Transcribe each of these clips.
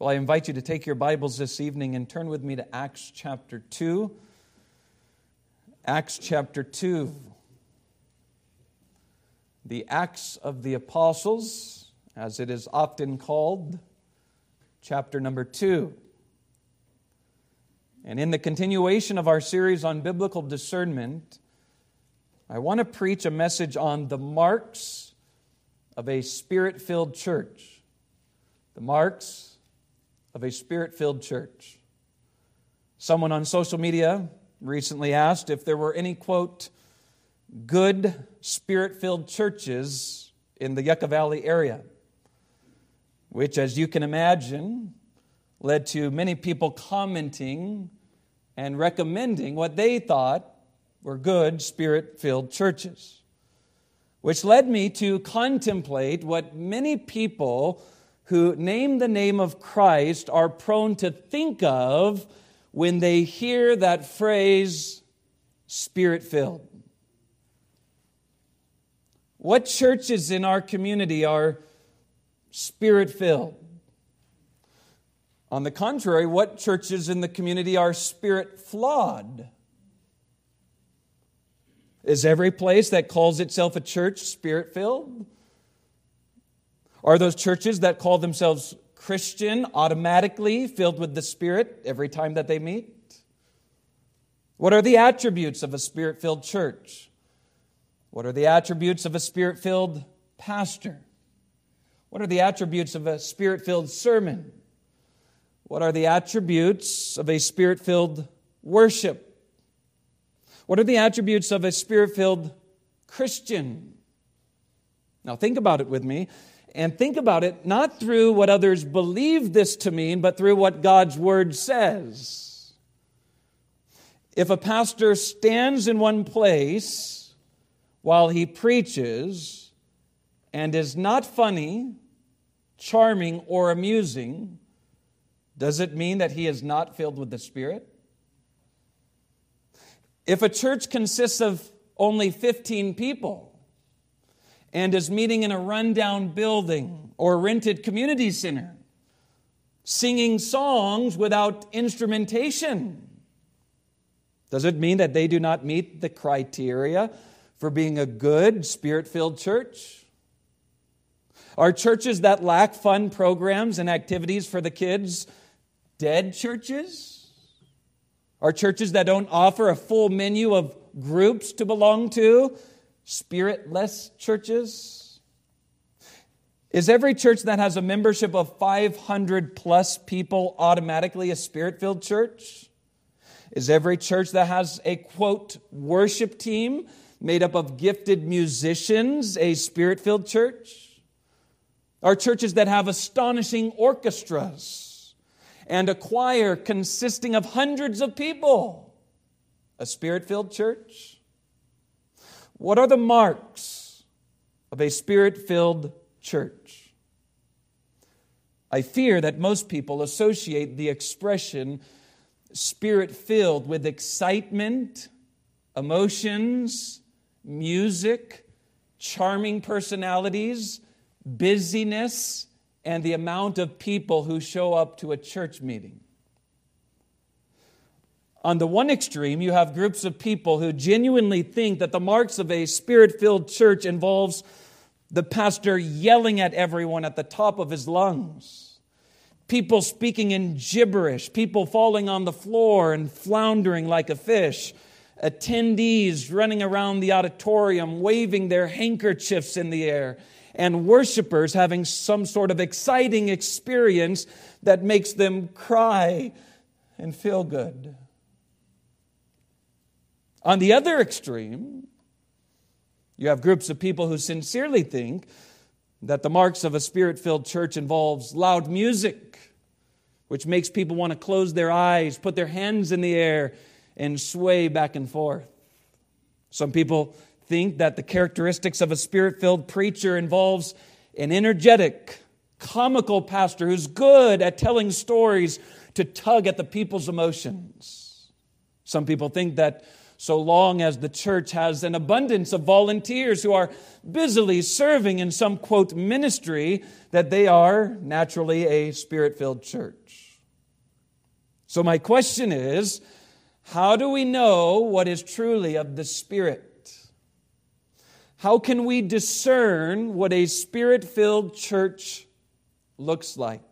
Well, I invite you to take your Bibles this evening and turn with me to Acts chapter 2. Acts chapter 2. The Acts of the Apostles, as it is often called, chapter number 2. And in the continuation of our series on biblical discernment, I want to preach a message on the marks of a spirit filled church. The marks of a spirit filled church. Someone on social media recently asked if there were any, quote, good spirit filled churches in the Yucca Valley area, which, as you can imagine, led to many people commenting and recommending what they thought were good spirit filled churches. Which led me to contemplate what many people who name the name of Christ are prone to think of when they hear that phrase, spirit filled. What churches in our community are spirit filled? On the contrary, what churches in the community are spirit flawed? Is every place that calls itself a church spirit filled? Are those churches that call themselves Christian automatically filled with the Spirit every time that they meet? What are the attributes of a spirit filled church? What are the attributes of a spirit filled pastor? What are the attributes of a spirit filled sermon? What are the attributes of a spirit filled worship? What are the attributes of a spirit filled Christian? Now, think about it with me and think about it not through what others believe this to mean, but through what God's word says. If a pastor stands in one place while he preaches and is not funny, charming, or amusing, does it mean that he is not filled with the Spirit? If a church consists of only 15 people, and is meeting in a rundown building or rented community center, singing songs without instrumentation. Does it mean that they do not meet the criteria for being a good, spirit filled church? Are churches that lack fun programs and activities for the kids dead churches? Are churches that don't offer a full menu of groups to belong to spiritless churches? Is every church that has a membership of 500 plus people automatically a spirit filled church? Is every church that has a quote worship team made up of gifted musicians a spirit filled church? Are churches that have astonishing orchestras and a choir consisting of hundreds of people a spirit filled church? What are the marks of a spirit filled church? I fear that most people associate the expression spirit filled with excitement, emotions, music, charming personalities, busyness, and the amount of people who show up to a church meeting. On the one extreme, you have groups of people who genuinely think that the marks of a spirit filled church involves the pastor yelling at everyone at the top of his lungs, people speaking in gibberish, people falling on the floor and floundering like a fish, attendees running around the auditorium waving their handkerchiefs in the air, and worshipers having some sort of exciting experience that makes them cry and feel good. On the other extreme, you have groups of people who sincerely think that the marks of a spirit filled church involves loud music, which makes people want to close their eyes, put their hands in the air, and sway back and forth. Some people think that the characteristics of a spirit filled preacher involves an energetic, comical pastor who's good at telling stories to tug at the people's emotions. Some people think that so long as the church has an abundance of volunteers who are busily serving in some, quote, ministry, that they are naturally a spirit filled church. So, my question is how do we know what is truly of the Spirit? How can we discern what a spirit filled church looks like?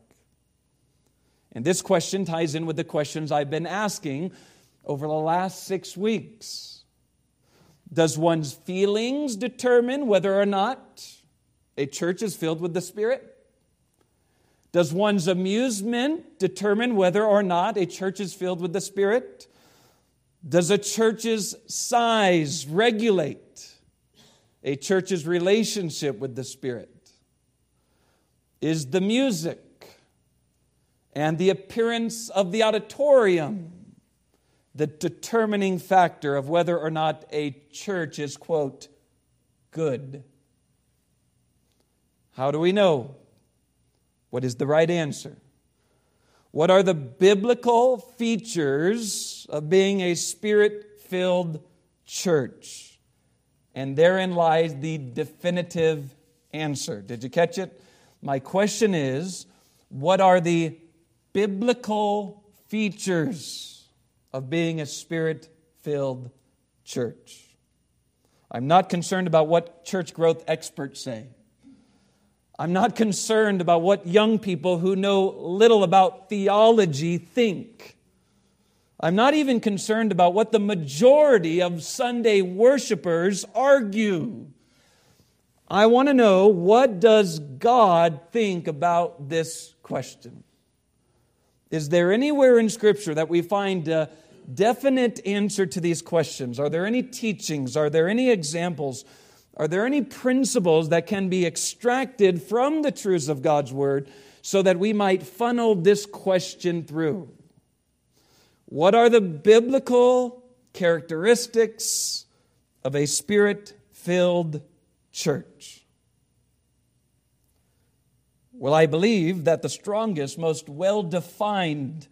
And this question ties in with the questions I've been asking over the last six weeks. Does one's feelings determine whether or not a church is filled with the Spirit? Does one's amusement determine whether or not a church is filled with the Spirit? Does a church's size regulate a church's relationship with the Spirit? Is the music and the appearance of the auditorium the determining factor of whether or not a church is, quote, good? How do we know? What is the right answer? What are the biblical features of being a spirit filled church? And therein lies the definitive answer. Did you catch it? My question is what are the biblical features of being a spirit filled church? I'm not concerned about what church growth experts say. I'm not concerned about what young people who know little about theology think. I'm not even concerned about what the majority of Sunday worshipers argue. I want to know what does God think about this question? Is there anywhere in Scripture that we find a definite answer to these questions? Are there any teachings? Are there any examples? Are there any principles that can be extracted from the truths of God's Word so that we might funnel this question through? What are the biblical characteristics of a spirit filled church? Well, I believe that the strongest, most well defined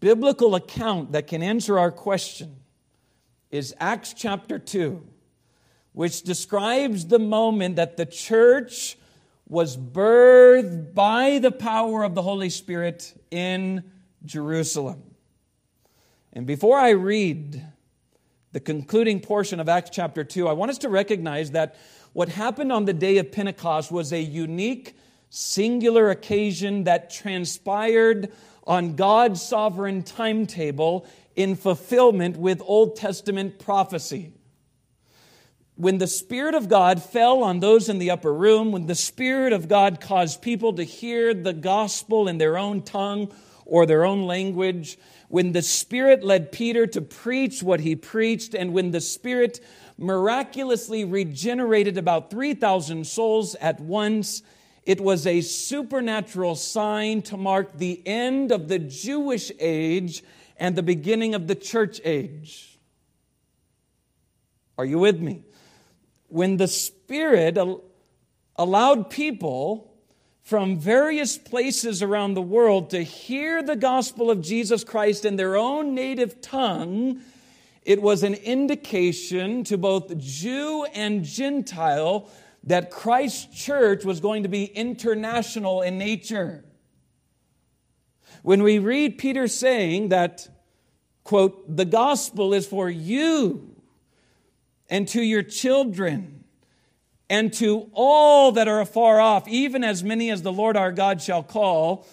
biblical account that can answer our question is Acts chapter 2, which describes the moment that the church was birthed by the power of the Holy Spirit in Jerusalem. And before I read the concluding portion of Acts chapter 2, I want us to recognize that what happened on the day of Pentecost was a unique, singular occasion that transpired on God's sovereign timetable in fulfillment with Old Testament prophecy. When the Spirit of God fell on those in the upper room, when the Spirit of God caused people to hear the gospel in their own tongue or their own language, when the Spirit led Peter to preach what he preached, and when the Spirit miraculously regenerated about 3,000 souls at once, it was a supernatural sign to mark the end of the Jewish age and the beginning of the church age. Are you with me? When the Spirit allowed people from various places around the world to hear the gospel of Jesus Christ in their own native tongue, it was an indication to both Jew and Gentile that Christ's church was going to be international in nature. When we read Peter saying that, quote, the gospel is for you and to your children and to all that are afar off, even as many as the Lord our God shall call,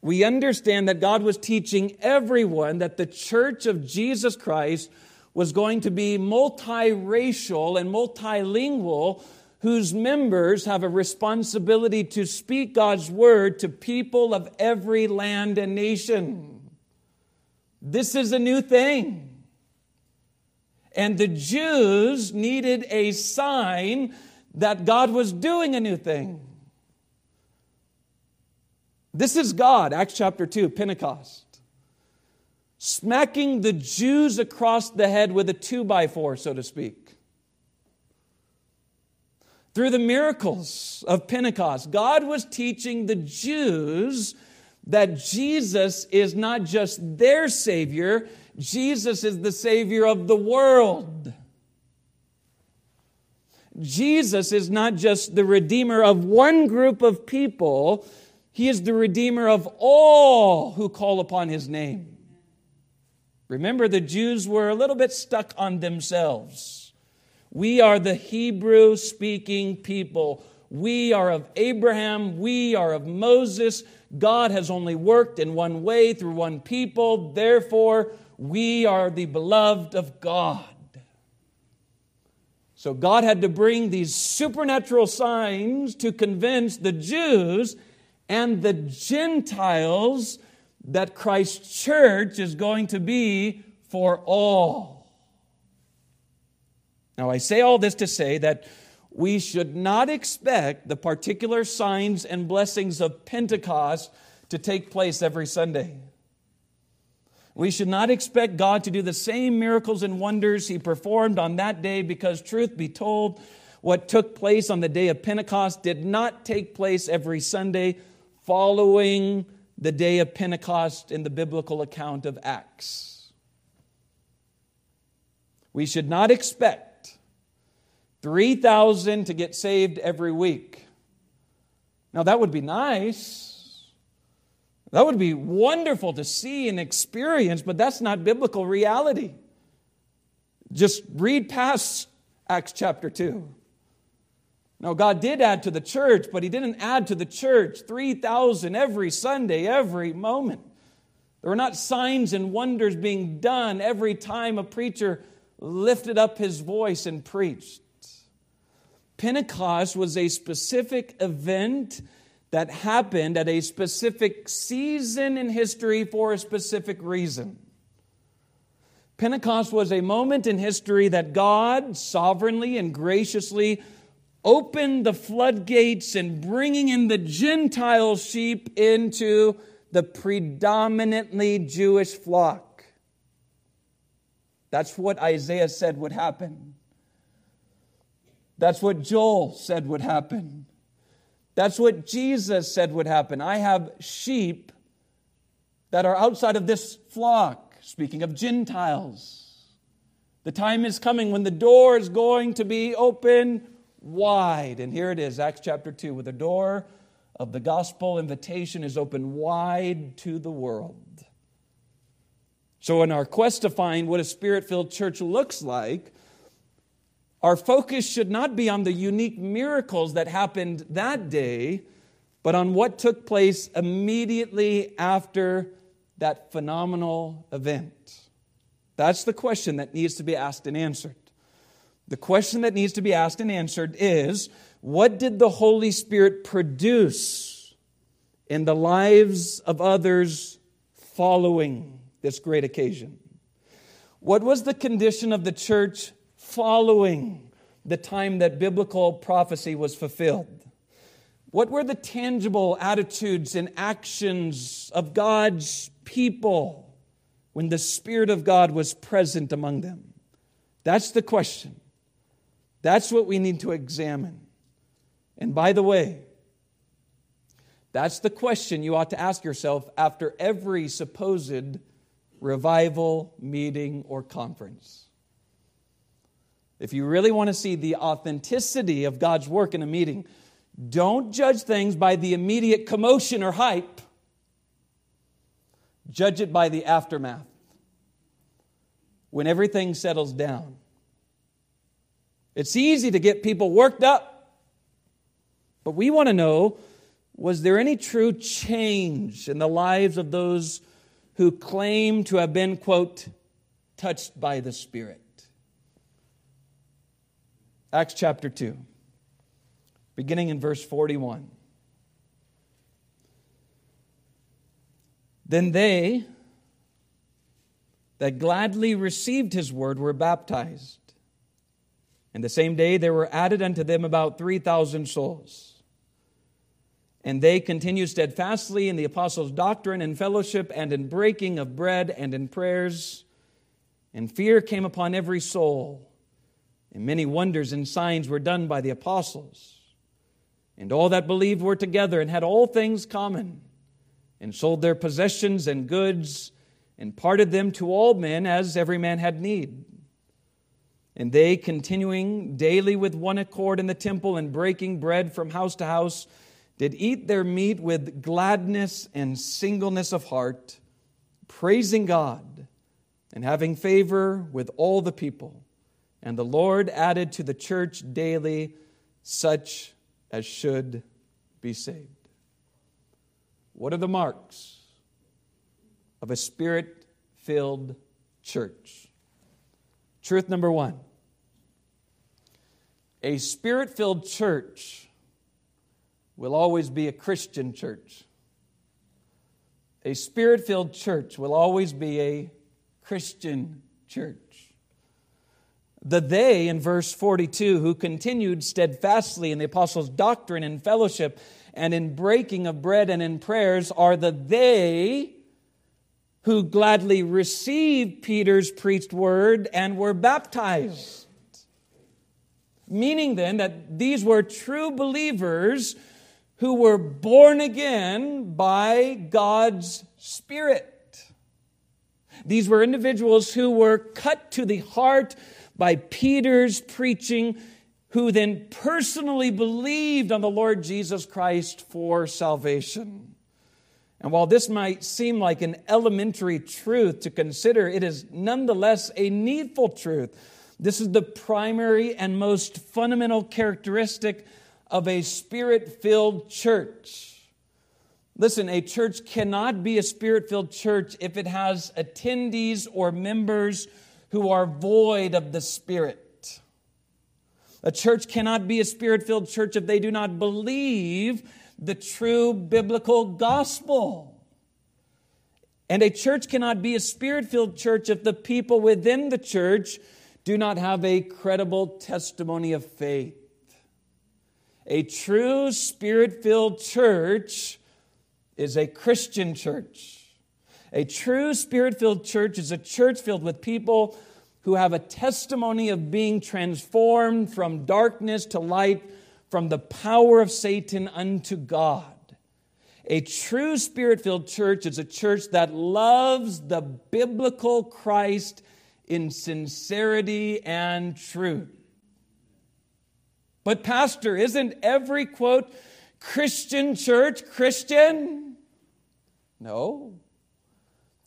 we understand that God was teaching everyone that the church of Jesus Christ was going to be multiracial and multilingual, whose members have a responsibility to speak God's word to people of every land and nation. This is a new thing. And the Jews needed a sign that God was doing a new thing. This is God, Acts chapter 2, Pentecost, smacking the Jews across the head with a two by four, so to speak. Through the miracles of Pentecost, God was teaching the Jews that Jesus is not just their Savior, Jesus is the Savior of the world. Jesus is not just the Redeemer of one group of people, He is the Redeemer of all who call upon His name. Remember, the Jews were a little bit stuck on themselves. We are the Hebrew speaking people. We are of Abraham. We are of Moses. God has only worked in one way through one people. Therefore, we are the beloved of God. So God had to bring these supernatural signs to convince the Jews and the Gentiles that Christ's church is going to be for all. Now, I say all this to say that we should not expect the particular signs and blessings of Pentecost to take place every Sunday. We should not expect God to do the same miracles and wonders he performed on that day because, truth be told, what took place on the day of Pentecost did not take place every Sunday following the day of Pentecost in the biblical account of Acts. We should not expect 3,000 to get saved every week. Now, that would be nice. That would be wonderful to see and experience, but that's not biblical reality. Just read past Acts chapter 2. Now, God did add to the church, but He didn't add to the church 3,000 every Sunday, every moment. There were not signs and wonders being done every time a preacher lifted up his voice and preached. Pentecost was a specific event that happened at a specific season in history for a specific reason. Pentecost was a moment in history that God sovereignly and graciously opened the floodgates and bringing in the Gentile sheep into the predominantly Jewish flock. That's what Isaiah said would happen. That's what Joel said would happen. That's what Jesus said would happen. I have sheep that are outside of this flock, speaking of Gentiles. The time is coming when the door is going to be open wide. And here it is, Acts chapter 2, where the door of the gospel invitation is open wide to the world. So, in our quest to find what a spirit filled church looks like, our focus should not be on the unique miracles that happened that day, but on what took place immediately after that phenomenal event. That's the question that needs to be asked and answered. The question that needs to be asked and answered is what did the Holy Spirit produce in the lives of others following this great occasion? What was the condition of the church following the time that biblical prophecy was fulfilled? What were the tangible attitudes and actions of God's people when the Spirit of God was present among them? That's the question. That's what we need to examine. And by the way, that's the question you ought to ask yourself after every supposed revival, meeting, or conference. If you really want to see the authenticity of God's work in a meeting, don't judge things by the immediate commotion or hype. Judge it by the aftermath. When everything settles down. It's easy to get people worked up, but we want to know was there any true change in the lives of those who claim to have been, quote, touched by the Spirit? Acts chapter 2, beginning in verse 41. Then they that gladly received his word were baptized. And the same day there were added unto them about 3,000 souls. And they continued steadfastly in the apostles' doctrine and fellowship and in breaking of bread and in prayers. And fear came upon every soul. And many wonders and signs were done by the apostles. And all that believed were together and had all things common, and sold their possessions and goods, and parted them to all men as every man had need. And they, continuing daily with one accord in the temple and breaking bread from house to house, did eat their meat with gladness and singleness of heart, praising God and having favor with all the people. And the Lord added to the church daily such as should be saved. What are the marks of a spirit filled church? Truth number one a spirit filled church will always be a Christian church. A spirit filled church will always be a Christian church. The they in verse 42 who continued steadfastly in the apostles' doctrine and fellowship and in breaking of bread and in prayers are the they who gladly received Peter's preached word and were baptized. Meaning then that these were true believers who were born again by God's Spirit. These were individuals who were cut to the heart by Peter's preaching, who then personally believed on the Lord Jesus Christ for salvation. And while this might seem like an elementary truth to consider, it is nonetheless a needful truth. This is the primary and most fundamental characteristic of a spirit filled church. Listen, a church cannot be a spirit filled church if it has attendees or members who are void of the Spirit. A church cannot be a spirit filled church if they do not believe the true biblical gospel. And a church cannot be a spirit filled church if the people within the church do not have a credible testimony of faith. A true spirit filled church is a Christian church. A true spirit filled church is a church filled with people who have a testimony of being transformed from darkness to light, from the power of Satan unto God. A true spirit filled church is a church that loves the biblical Christ in sincerity and truth. But, Pastor, isn't every quote Christian church Christian? No.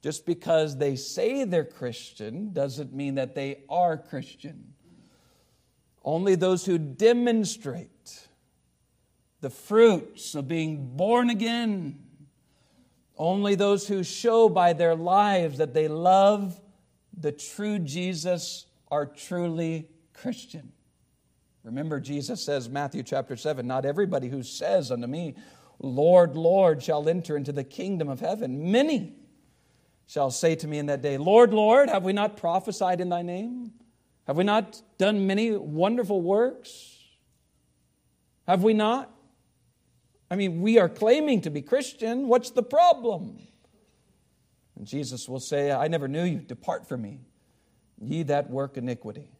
Just because they say they're Christian doesn't mean that they are Christian. Only those who demonstrate the fruits of being born again, only those who show by their lives that they love the true Jesus are truly Christian. Remember, Jesus says, Matthew chapter 7, not everybody who says unto me, Lord, Lord, shall enter into the kingdom of heaven. Many shall say to me in that day, Lord, Lord, have we not prophesied in thy name? Have we not done many wonderful works? Have we not? I mean, we are claiming to be Christian. What's the problem? And Jesus will say, I never knew you. Depart from me, ye that work iniquity.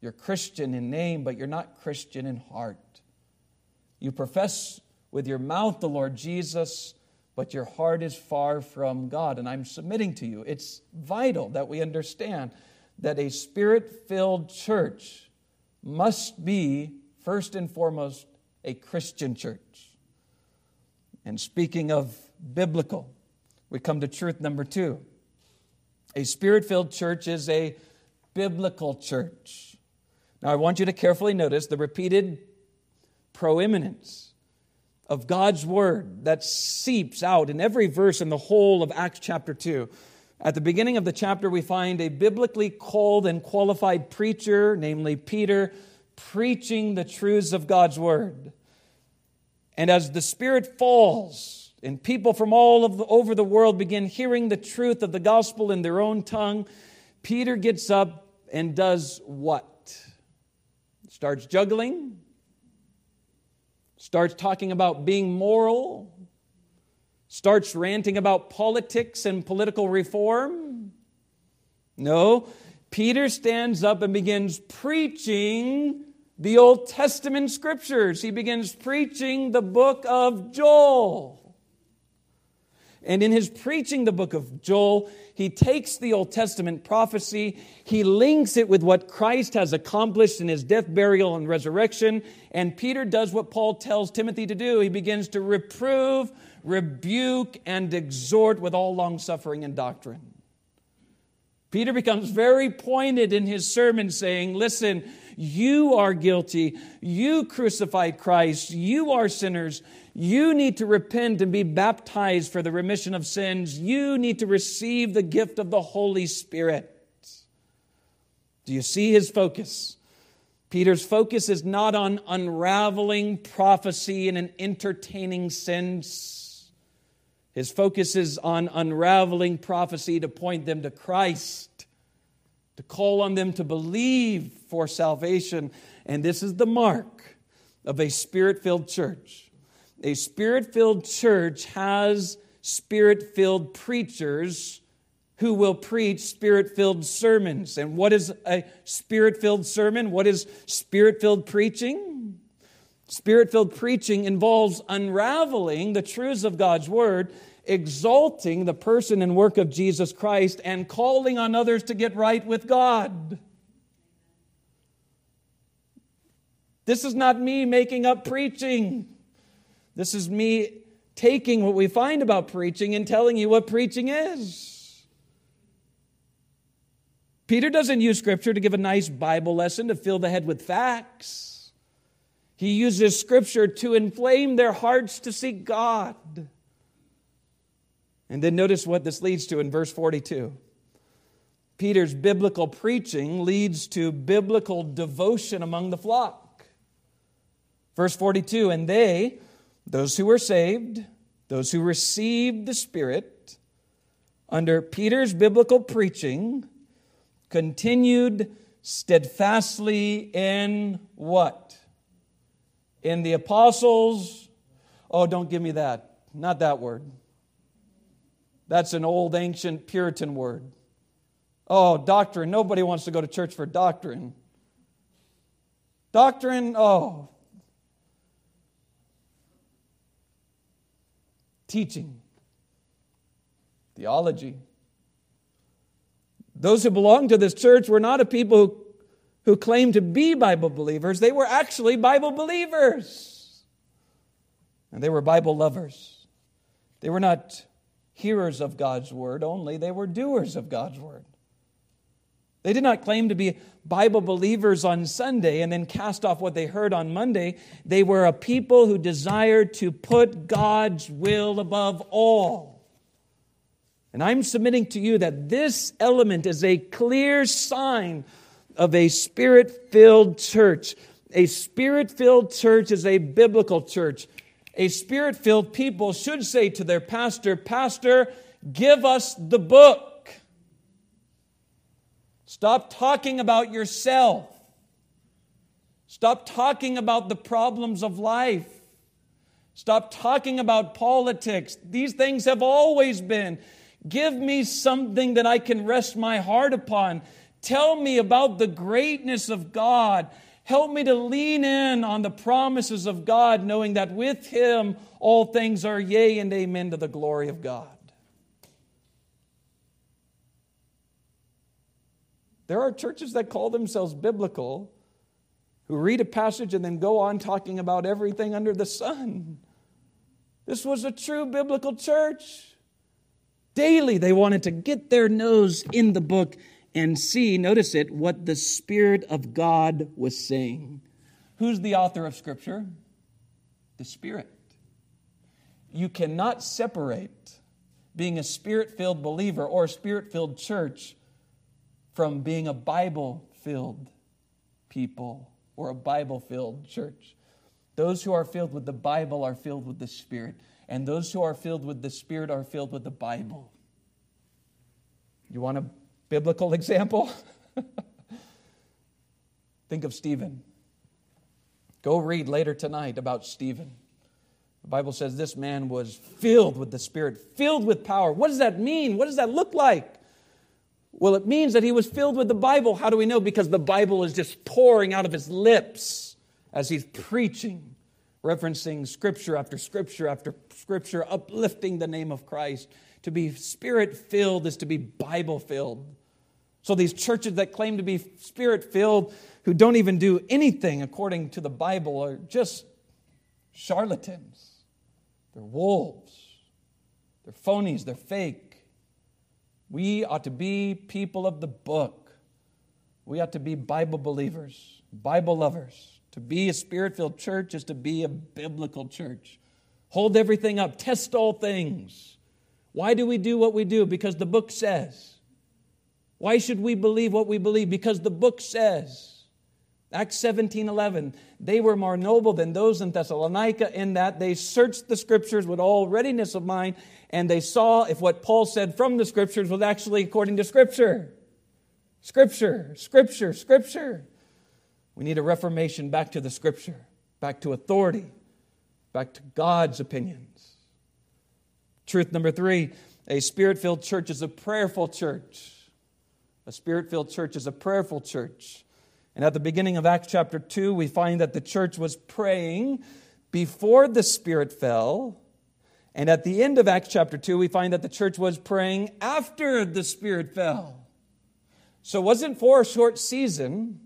You're Christian in name, but you're not Christian in heart. You profess with your mouth the Lord Jesus but your heart is far from God. And I'm submitting to you. It's vital that we understand that a spirit filled church must be, first and foremost, a Christian church. And speaking of biblical, we come to truth number two. A spirit filled church is a biblical church. Now, I want you to carefully notice the repeated proeminence of God's word that seeps out in every verse in the whole of Acts chapter 2. At the beginning of the chapter, we find a biblically called and qualified preacher, namely Peter, preaching the truths of God's word. And as the Spirit falls, and people from all the, over the world begin hearing the truth of the gospel in their own tongue, Peter gets up and does what? Starts juggling, starts talking about being moral, starts ranting about politics and political reform. No, Peter stands up and begins preaching the Old Testament scriptures. He begins preaching the book of Joel. And in his preaching the book of Joel, he takes the Old Testament prophecy, he links it with what Christ has accomplished in his death, burial, and resurrection. And Peter does what Paul tells Timothy to do. He begins to reprove, rebuke, and exhort with all long suffering and doctrine. Peter becomes very pointed in his sermon, saying, Listen, you are guilty. You crucified Christ. You are sinners. You need to repent and be baptized for the remission of sins. You need to receive the gift of the Holy Spirit. Do you see his focus? Peter's focus is not on unraveling prophecy in an entertaining sense. His focus is on unraveling prophecy to point them to Christ, to call on them to believe for salvation. And this is the mark of a spirit filled church. A spirit filled church has spirit filled preachers who will preach spirit filled sermons. And what is a spirit filled sermon? What is spirit filled preaching? Spirit filled preaching involves unraveling the truths of God's word, exalting the person and work of Jesus Christ, and calling on others to get right with God. This is not me making up preaching. This is me taking what we find about preaching and telling you what preaching is. Peter doesn't use scripture to give a nice Bible lesson to fill the head with facts. He uses scripture to inflame their hearts to seek God. And then notice what this leads to in verse 42. Peter's biblical preaching leads to biblical devotion among the flock. Verse 42 And they, those who were saved, those who received the Spirit, under Peter's biblical preaching, continued steadfastly in what? In the apostles. Oh, don't give me that. Not that word. That's an old, ancient Puritan word. Oh, doctrine. Nobody wants to go to church for doctrine. Doctrine, oh, teaching, theology. Those who belonged to this church were not a people who, who claimed to be Bible believers, they were actually Bible believers. And they were Bible lovers. They were not hearers of God's word only, they were doers of God's word. They did not claim to be Bible believers on Sunday and then cast off what they heard on Monday. They were a people who desired to put God's will above all. And I'm submitting to you that this element is a clear sign of a spirit filled church. A spirit filled church is a biblical church. A spirit filled people should say to their pastor, Pastor, give us the book. Stop talking about yourself. Stop talking about the problems of life. Stop talking about politics. These things have always been. Give me something that I can rest my heart upon. Tell me about the greatness of God. Help me to lean in on the promises of God, knowing that with Him all things are yea and amen to the glory of God. There are churches that call themselves biblical who read a passage and then go on talking about everything under the sun. This was a true biblical church. Daily, they wanted to get their nose in the book and see, notice it, what the Spirit of God was saying. Who's the author of Scripture? The Spirit. You cannot separate being a spirit filled believer or a spirit filled church from being a Bible filled people or a Bible filled church. Those who are filled with the Bible are filled with the Spirit, and those who are filled with the Spirit are filled with the Bible. You want a biblical example? Think of Stephen. Go read later tonight about Stephen. The Bible says this man was filled with the Spirit, filled with power. What does that mean? What does that look like? Well, it means that he was filled with the Bible. How do we know? Because the Bible is just pouring out of his lips as he's preaching referencing scripture after scripture after scripture, uplifting the name of Christ. To be spirit filled is to be Bible filled. So these churches that claim to be spirit filled, who don't even do anything according to the Bible, are just charlatans. They're wolves. They're phonies. They're fake. We ought to be people of the book. We ought to be Bible believers, Bible lovers. To be a spirit filled church is to be a biblical church. Hold everything up, test all things. Why do we do what we do? Because the book says. Why should we believe what we believe? Because the book says. Acts 17 11. They were more noble than those in Thessalonica in that they searched the scriptures with all readiness of mind and they saw if what Paul said from the scriptures was actually according to scripture. Scripture, scripture, scripture. We need a reformation back to the scripture, back to authority, back to God's opinions. Truth number three a spirit filled church is a prayerful church. A spirit filled church is a prayerful church. And at the beginning of Acts chapter 2, we find that the church was praying before the Spirit fell. And at the end of Acts chapter 2, we find that the church was praying after the Spirit fell. So it wasn't for a short season.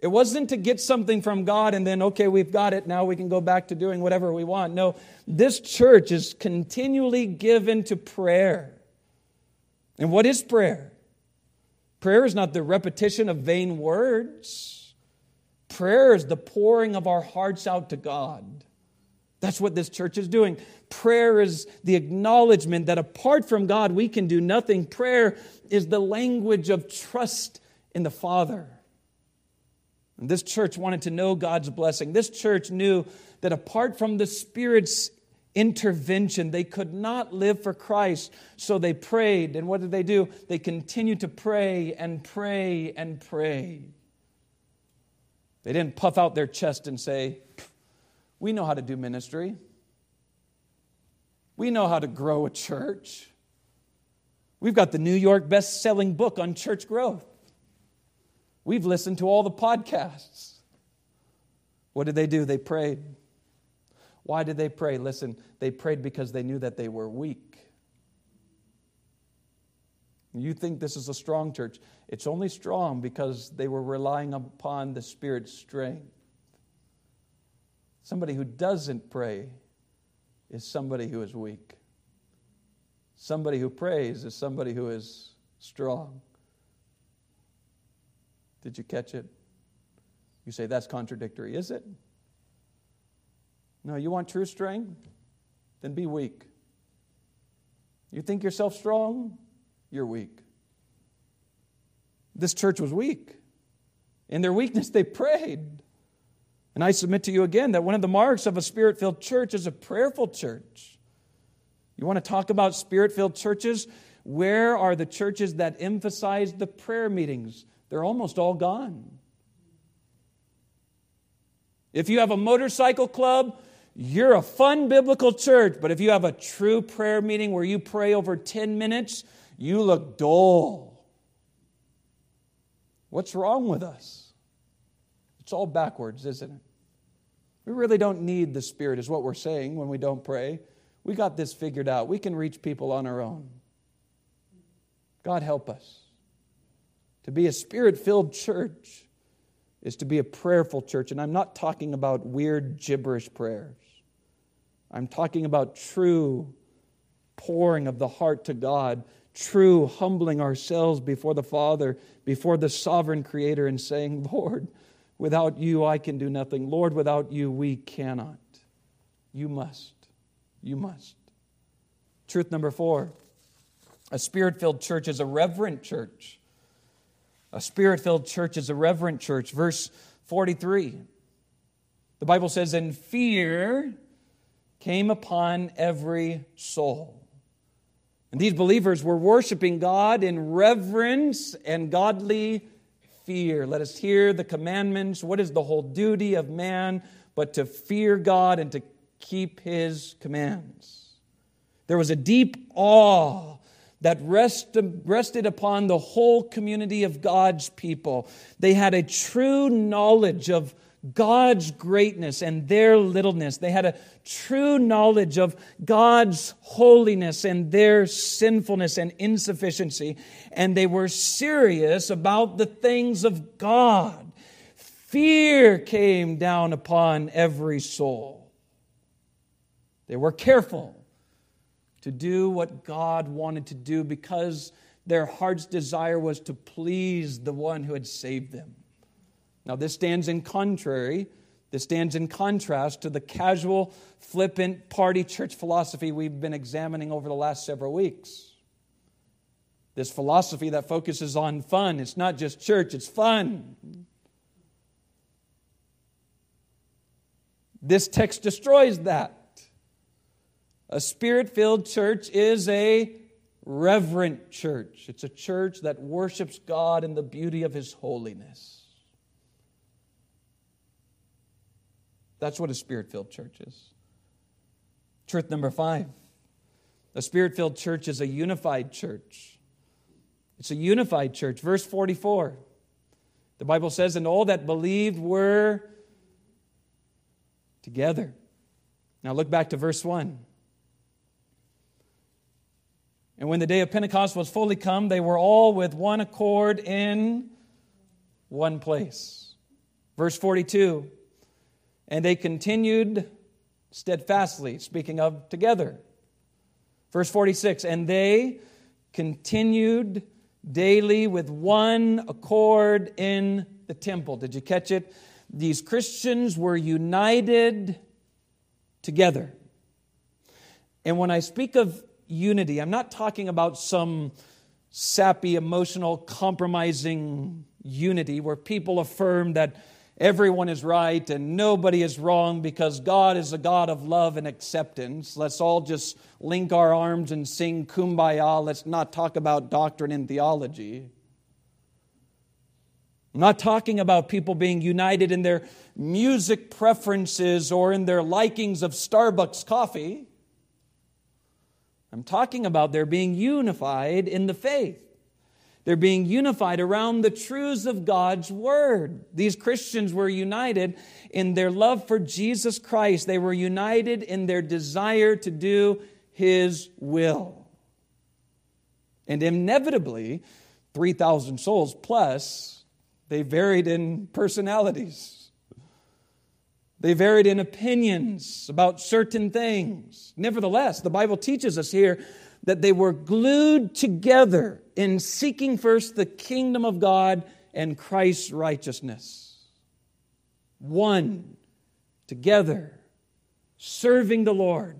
It wasn't to get something from God and then, okay, we've got it. Now we can go back to doing whatever we want. No, this church is continually given to prayer. And what is prayer? Prayer is not the repetition of vain words. Prayer is the pouring of our hearts out to God. That's what this church is doing. Prayer is the acknowledgement that apart from God, we can do nothing. Prayer is the language of trust in the Father. And this church wanted to know God's blessing. This church knew that apart from the Spirit's intervention. They could not live for Christ, so they prayed. And what did they do? They continued to pray and pray and pray. They didn't puff out their chest and say, We know how to do ministry. We know how to grow a church. We've got the New York best selling book on church growth. We've listened to all the podcasts. What did they do? They prayed. Why did they pray? Listen, they prayed because they knew that they were weak. You think this is a strong church. It's only strong because they were relying upon the Spirit's strength. Somebody who doesn't pray is somebody who is weak. Somebody who prays is somebody who is strong. Did you catch it? You say that's contradictory. Is it? No, you want true strength? Then be weak. You think yourself strong? You're weak. This church was weak. In their weakness, they prayed. And I submit to you again that one of the marks of a spirit filled church is a prayerful church. You want to talk about spirit filled churches? Where are the churches that emphasize the prayer meetings? They're almost all gone. If you have a motorcycle club, you're a fun biblical church, but if you have a true prayer meeting where you pray over 10 minutes, you look dull. What's wrong with us? It's all backwards, isn't it? We really don't need the Spirit, is what we're saying when we don't pray. We got this figured out. We can reach people on our own. God help us. To be a spirit filled church is to be a prayerful church. And I'm not talking about weird gibberish prayers. I'm talking about true pouring of the heart to God, true humbling ourselves before the Father, before the sovereign Creator, and saying, Lord, without you I can do nothing. Lord, without you we cannot. You must. You must. Truth number four a spirit filled church is a reverent church. A spirit filled church is a reverent church. Verse 43. The Bible says, In fear came upon every soul. And these believers were worshiping God in reverence and godly fear. Let us hear the commandments. What is the whole duty of man but to fear God and to keep his commands? There was a deep awe that rested upon the whole community of God's people. They had a true knowledge of God's greatness and their littleness. They had a true knowledge of God's holiness and their sinfulness and insufficiency. And they were serious about the things of God. Fear came down upon every soul. They were careful to do what God wanted to do because their heart's desire was to please the one who had saved them. Now, this stands in contrary, this stands in contrast to the casual, flippant party church philosophy we've been examining over the last several weeks. This philosophy that focuses on fun. It's not just church, it's fun. This text destroys that. A spirit filled church is a reverent church. It's a church that worships God in the beauty of His holiness. That's what a spirit filled church is. Truth number five a spirit filled church is a unified church. It's a unified church. Verse 44, the Bible says, And all that believed were together. Now look back to verse 1. And when the day of Pentecost was fully come, they were all with one accord in one place. Verse 42 And they continued steadfastly, speaking of together. Verse 46 And they continued daily with one accord in the temple. Did you catch it? These Christians were united together. And when I speak of unity. I'm not talking about some sappy, emotional, compromising unity where people affirm that everyone is right and nobody is wrong because God is a God of love and acceptance. Let's all just link our arms and sing kumbaya. Let's not talk about doctrine and theology. I'm not talking about people being united in their music preferences or in their likings of Starbucks coffee. I'm talking about they're being unified in the faith. They're being unified around the truths of God's Word. These Christians were united in their love for Jesus Christ. They were united in their desire to do His will. And inevitably, 3,000 souls plus, they varied in personalities. They varied in opinions about certain things. Nevertheless, the Bible teaches us here that they were glued together in seeking first the kingdom of God and Christ's righteousness. One, together, serving the Lord.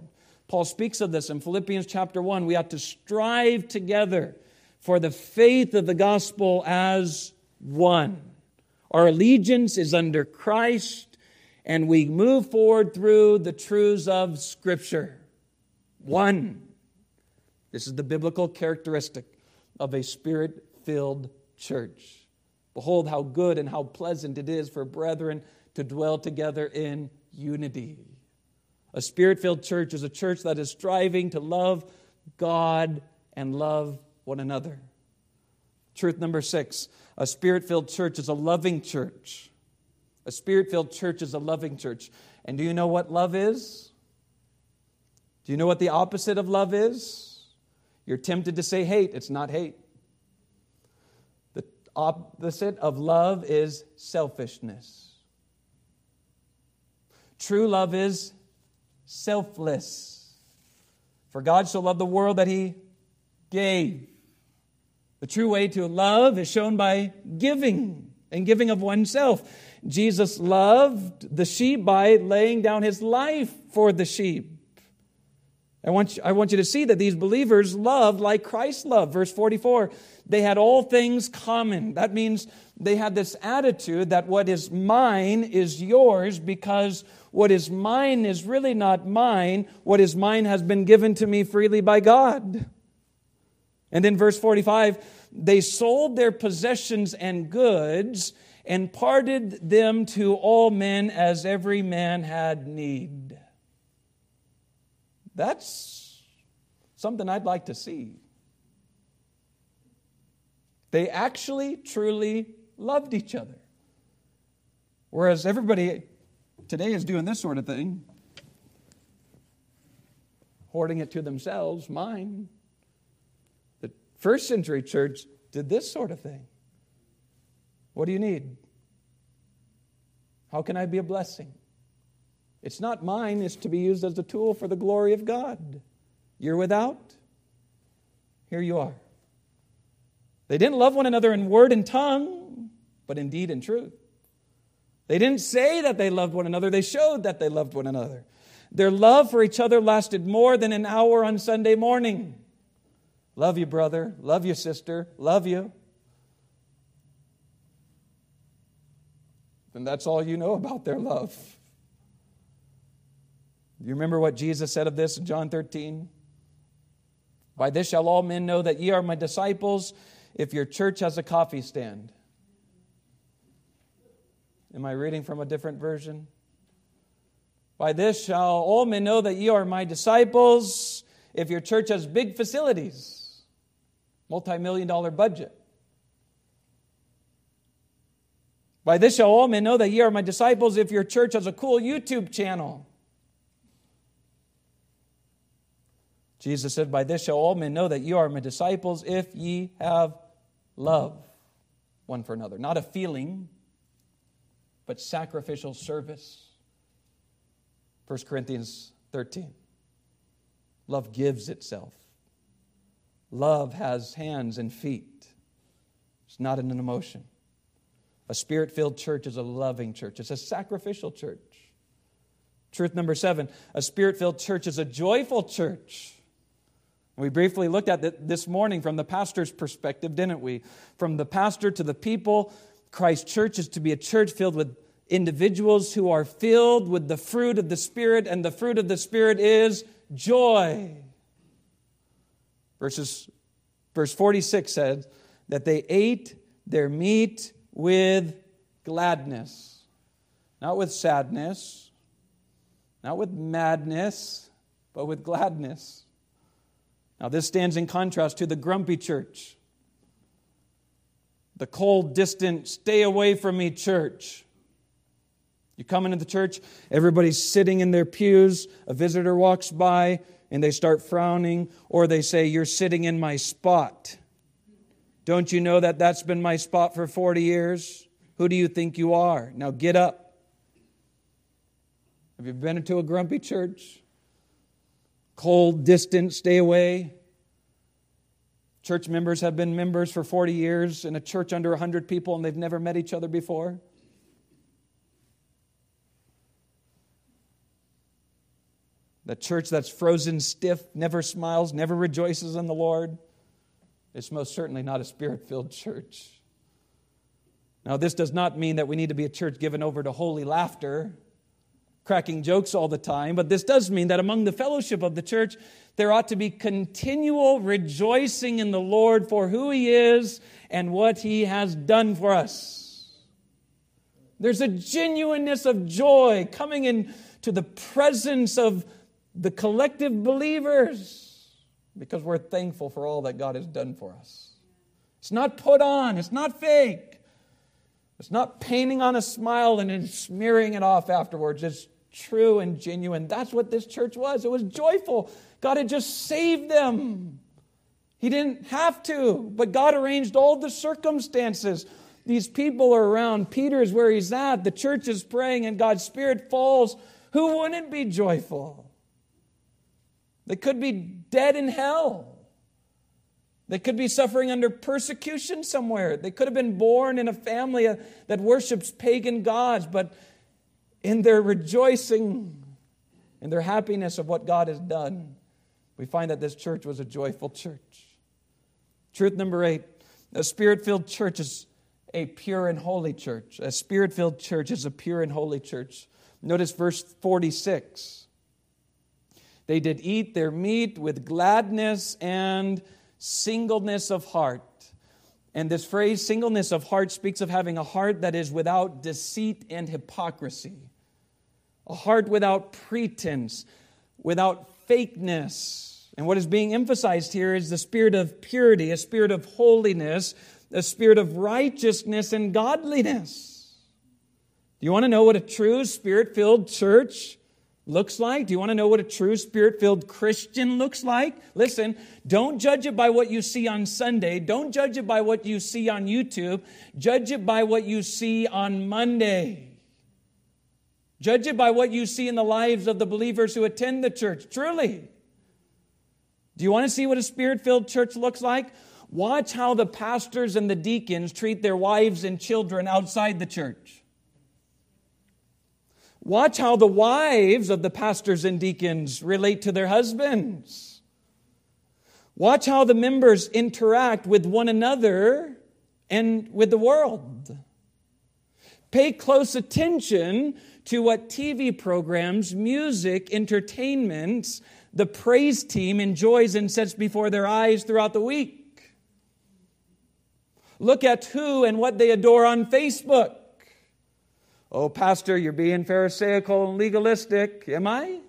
Paul speaks of this in Philippians chapter 1. We ought to strive together for the faith of the gospel as one. Our allegiance is under Christ and we move forward through the truths of Scripture. One, this is the biblical characteristic of a spirit filled church. Behold, how good and how pleasant it is for brethren to dwell together in unity. A spirit filled church is a church that is striving to love God and love one another. Truth number six a spirit filled church is a loving church. A spirit filled church is a loving church. And do you know what love is? Do you know what the opposite of love is? You're tempted to say hate. It's not hate. The opposite of love is selfishness. True love is selfless. For God so loved the world that he gave. The true way to love is shown by giving and giving of oneself. Jesus loved the sheep by laying down his life for the sheep. I want, you, I want you to see that these believers loved like Christ loved. Verse 44 they had all things common. That means they had this attitude that what is mine is yours because what is mine is really not mine. What is mine has been given to me freely by God. And then verse 45 they sold their possessions and goods and parted them to all men as every man had need. That's something I'd like to see. They actually, truly loved each other. Whereas everybody today is doing this sort of thing, hoarding it to themselves, mine. The first century church did this sort of thing. What do you need? How can I be a blessing? It's not mine, it's to be used as a tool for the glory of God. You're without? Here you are. They didn't love one another in word and tongue, but in deed and truth. They didn't say that they loved one another, they showed that they loved one another. Their love for each other lasted more than an hour on Sunday morning. Love you, brother. Love you, sister. Love you. Then that's all you know about their love. You remember what Jesus said of this in John 13? By this shall all men know that ye are my disciples if your church has a coffee stand. Am I reading from a different version? By this shall all men know that ye are my disciples if your church has big facilities, multi million dollar budget. By this shall all men know that ye are my disciples if your church has a cool YouTube channel. Jesus said, By this shall all men know that you are my disciples if ye have love one for another. Not a feeling, but sacrificial service. 1 Corinthians 13. Love gives itself. Love has hands and feet. It's not an emotion. A spirit filled church is a loving church, it's a sacrificial church. Truth number seven a spirit filled church is a joyful church. We briefly looked at it this morning from the pastor's perspective, didn't we? From the pastor to the people, Christ Church is to be a church filled with individuals who are filled with the fruit of the Spirit, and the fruit of the Spirit is joy. Verses, verse 46 says that they ate their meat with gladness, not with sadness, not with madness, but with gladness. Now, this stands in contrast to the grumpy church, the cold, distant, stay away from me church. You come into the church, everybody's sitting in their pews, a visitor walks by, and they start frowning, or they say, You're sitting in my spot. Don't you know that that's been my spot for 40 years? Who do you think you are? Now get up. Have you been into a grumpy church? Cold, distant, stay away. Church members have been members for 40 years in a church under 100 people and they've never met each other before. The church that's frozen stiff, never smiles, never rejoices in the Lord. It's most certainly not a spirit filled church. Now, this does not mean that we need to be a church given over to holy laughter cracking jokes all the time, but this does mean that among the fellowship of the church, there ought to be continual rejoicing in the Lord for who He is and what He has done for us. There's a genuineness of joy coming into the presence of the collective believers because we're thankful for all that God has done for us. It's not put on, it's not fake. It's not painting on a smile and then smearing it off afterwards. It's true and genuine. That's what this church was. It was joyful. God had just saved them. He didn't have to, but God arranged all the circumstances. These people are around. Peter is where he's at. The church is praying, and God's Spirit falls. Who wouldn't be joyful? They could be dead in hell. They could be suffering under persecution somewhere. They could have been born in a family uh, that worships pagan gods, but in their rejoicing, in their happiness of what God has done, we find that this church was a joyful church. Truth number eight a spirit filled church is a pure and holy church. A spirit filled church is a pure and holy church. Notice verse 46. They did eat their meat with gladness and singleness of heart. And this phrase, singleness of heart, speaks of having a heart that is without deceit and hypocrisy a heart without pretense, without fakeness. And what is being emphasized here is the spirit of purity, a spirit of holiness, a spirit of righteousness and godliness. Do you want to know what a true spirit filled church looks like? Do you want to know what a true spirit filled Christian looks like? Listen, don't judge it by what you see on Sunday. Don't judge it by what you see on YouTube. Judge it by what you see on Monday. Judge it by what you see in the lives of the believers who attend the church. Truly. Do you want to see what a spirit filled church looks like? Watch how the pastors and the deacons treat their wives and children outside the church. Watch how the wives of the pastors and deacons relate to their husbands. Watch how the members interact with one another and with the world. Pay close attention to what TV programs, music, entertainments, the praise team enjoys and sets before their eyes throughout the week. Look at who and what they adore on Facebook. Oh, Pastor, you're being Pharisaical and legalistic. Am I?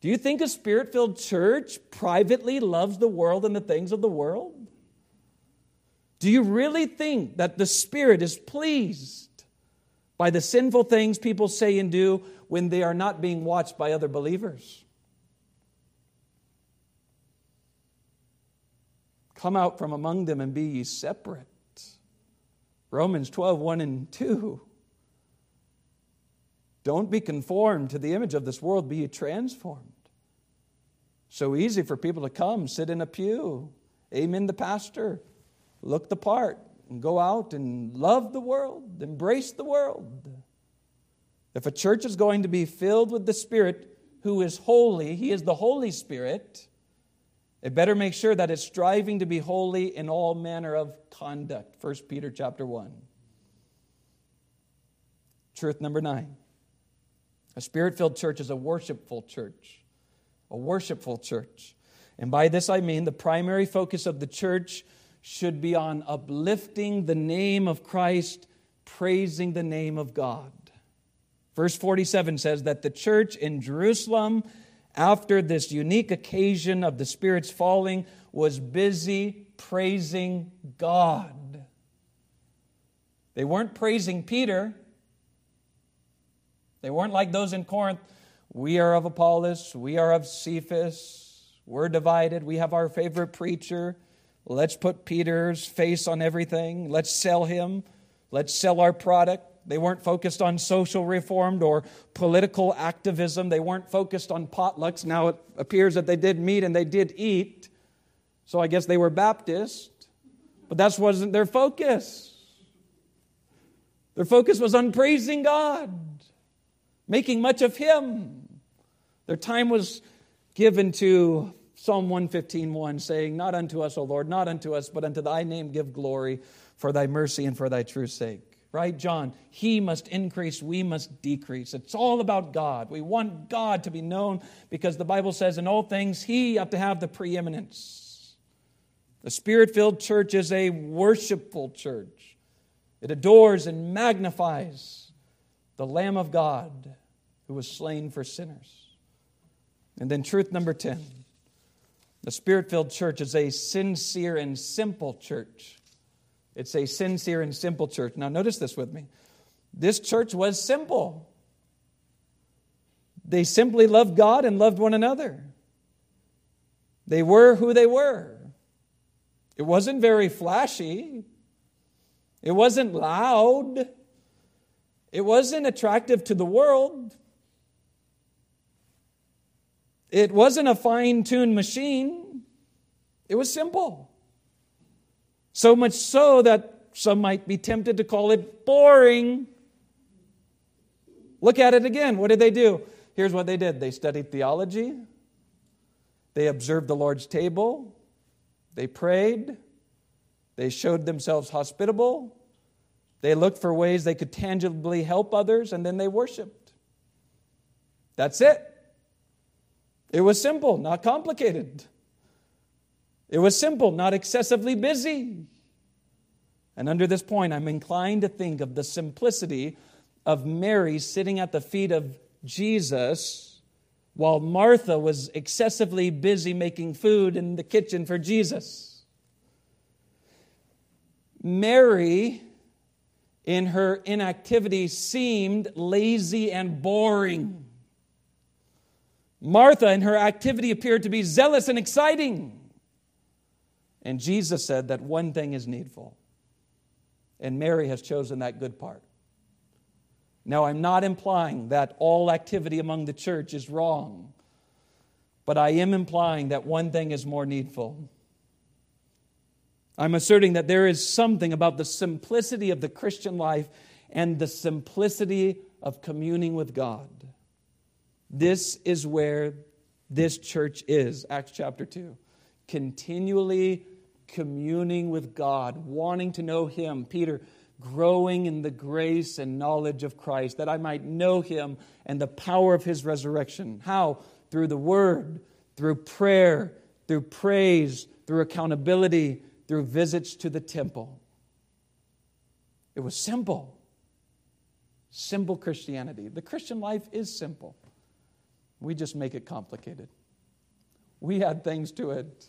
Do you think a spirit filled church privately loves the world and the things of the world? Do you really think that the Spirit is pleased by the sinful things people say and do when they are not being watched by other believers? Come out from among them and be ye separate. Romans 12, 1 and 2. Don't be conformed to the image of this world, be transformed. So easy for people to come, sit in a pew, amen the pastor, look the part, and go out and love the world, embrace the world. If a church is going to be filled with the Spirit who is holy, He is the Holy Spirit, it better make sure that it's striving to be holy in all manner of conduct. 1 Peter chapter 1. Truth number 9. A spirit-filled church is a worshipful church. A worshipful church. And by this I mean the primary focus of the church should be on uplifting the name of Christ, praising the name of God. Verse 47 says that the church in Jerusalem after this unique occasion of the Spirit's falling, was busy praising God. They weren't praising Peter. They weren't like those in Corinth. We are of Apollos, we are of Cephas, we're divided, we have our favorite preacher. Let's put Peter's face on everything, let's sell him, let's sell our product. They weren't focused on social reform or political activism. They weren't focused on potlucks. Now it appears that they did meet and they did eat. So I guess they were Baptist. But that wasn't their focus. Their focus was on praising God, making much of Him. Their time was given to Psalm 115:1, saying, Not unto us, O Lord, not unto us, but unto thy name give glory for thy mercy and for thy true sake right, John? He must increase, we must decrease. It's all about God. We want God to be known because the Bible says in all things, He ought to have the preeminence. The spirit filled church is a worshipful church, it adores and magnifies the Lamb of God who was slain for sinners. And then, truth number 10 the spirit filled church is a sincere and simple church. It's a sincere and simple church. Now, notice this with me. This church was simple. They simply loved God and loved one another. They were who they were. It wasn't very flashy. It wasn't loud. It wasn't attractive to the world. It wasn't a fine tuned machine. It was simple. So much so that some might be tempted to call it boring. Look at it again. What did they do? Here's what they did they studied theology, they observed the Lord's table, they prayed, they showed themselves hospitable, they looked for ways they could tangibly help others, and then they worshiped. That's it. It was simple, not complicated. It was simple, not excessively busy. And under this point, I'm inclined to think of the simplicity of Mary sitting at the feet of Jesus while Martha was excessively busy making food in the kitchen for Jesus. Mary in her inactivity seemed lazy and boring. Martha, and her activity, appeared to be zealous and exciting. And Jesus said that one thing is needful. And Mary has chosen that good part. Now, I'm not implying that all activity among the church is wrong, but I am implying that one thing is more needful. I'm asserting that there is something about the simplicity of the Christian life and the simplicity of communing with God. This is where this church is, Acts chapter 2. Continually communing with God, wanting to know Him. Peter, growing in the grace and knowledge of Christ, that I might know Him and the power of His resurrection. How? Through the Word, through prayer, through praise, through accountability, through visits to the temple. It was simple. Simple Christianity. The Christian life is simple. We just make it complicated. We add things to it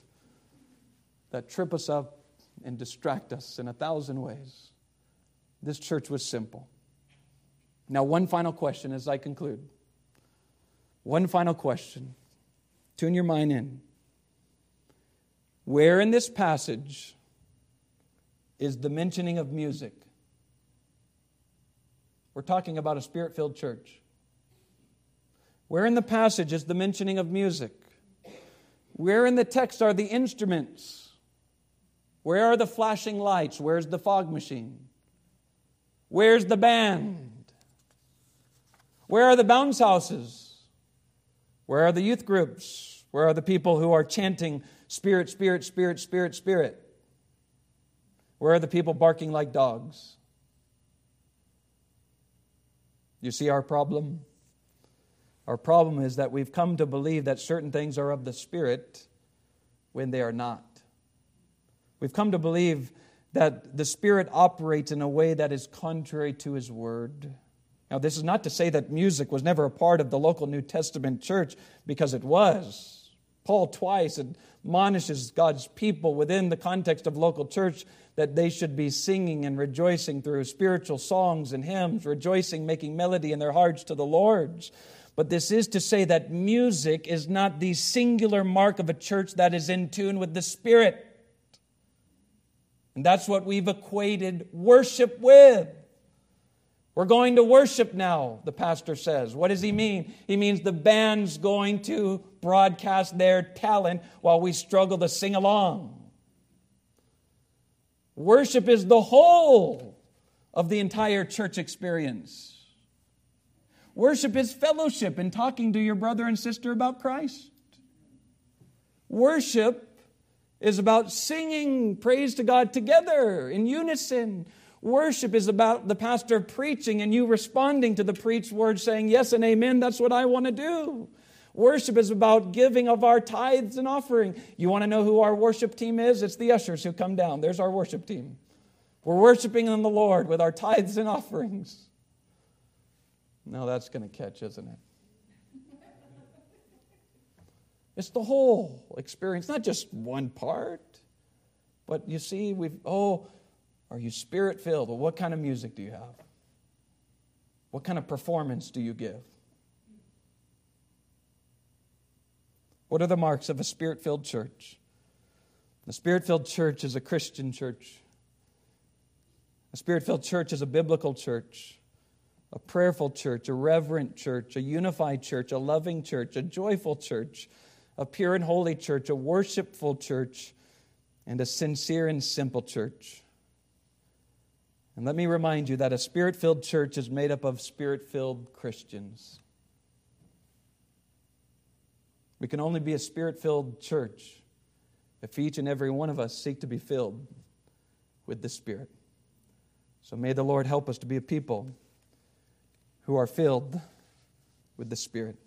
that trip us up and distract us in a thousand ways. This church was simple. Now, one final question as I conclude. One final question. Tune your mind in. Where in this passage is the mentioning of music? We're talking about a spirit filled church. Where in the passage is the mentioning of music? Where in the text are the instruments? Where are the flashing lights? Where's the fog machine? Where's the band? Where are the bounce houses? Where are the youth groups? Where are the people who are chanting, Spirit, Spirit, Spirit, Spirit, Spirit? Where are the people barking like dogs? You see our problem? Our problem is that we've come to believe that certain things are of the Spirit when they are not. We've come to believe that the Spirit operates in a way that is contrary to His Word. Now, this is not to say that music was never a part of the local New Testament church, because it was. Paul twice admonishes God's people within the context of local church that they should be singing and rejoicing through spiritual songs and hymns, rejoicing, making melody in their hearts to the Lord's. But this is to say that music is not the singular mark of a church that is in tune with the Spirit. And that's what we've equated worship with. We're going to worship now, the pastor says. What does he mean? He means the band's going to broadcast their talent while we struggle to sing along. Worship is the whole of the entire church experience. Worship is fellowship and talking to your brother and sister about Christ. Worship is about singing praise to God together in unison. Worship is about the pastor preaching and you responding to the preached word saying, Yes and amen, that's what I want to do. Worship is about giving of our tithes and offering. You want to know who our worship team is? It's the ushers who come down. There's our worship team. We're worshiping in the Lord with our tithes and offerings. Now that's going to catch, isn't it? It's the whole experience, not just one part. But you see, we've, oh, are you spirit filled? Well, what kind of music do you have? What kind of performance do you give? What are the marks of a spirit filled church? The spirit filled church is a Christian church. A spirit filled church is a biblical church a prayerful church, a reverent church, a unified church, a loving church, a joyful church, a pure and holy church, a worshipful church, and a sincere and simple church. And let me remind you that a spirit filled church is made up of spirit filled Christians. We can only be a spirit filled church if each and every one of us seek to be filled with the Spirit. So may the Lord help us to be a people who are filled with the Spirit.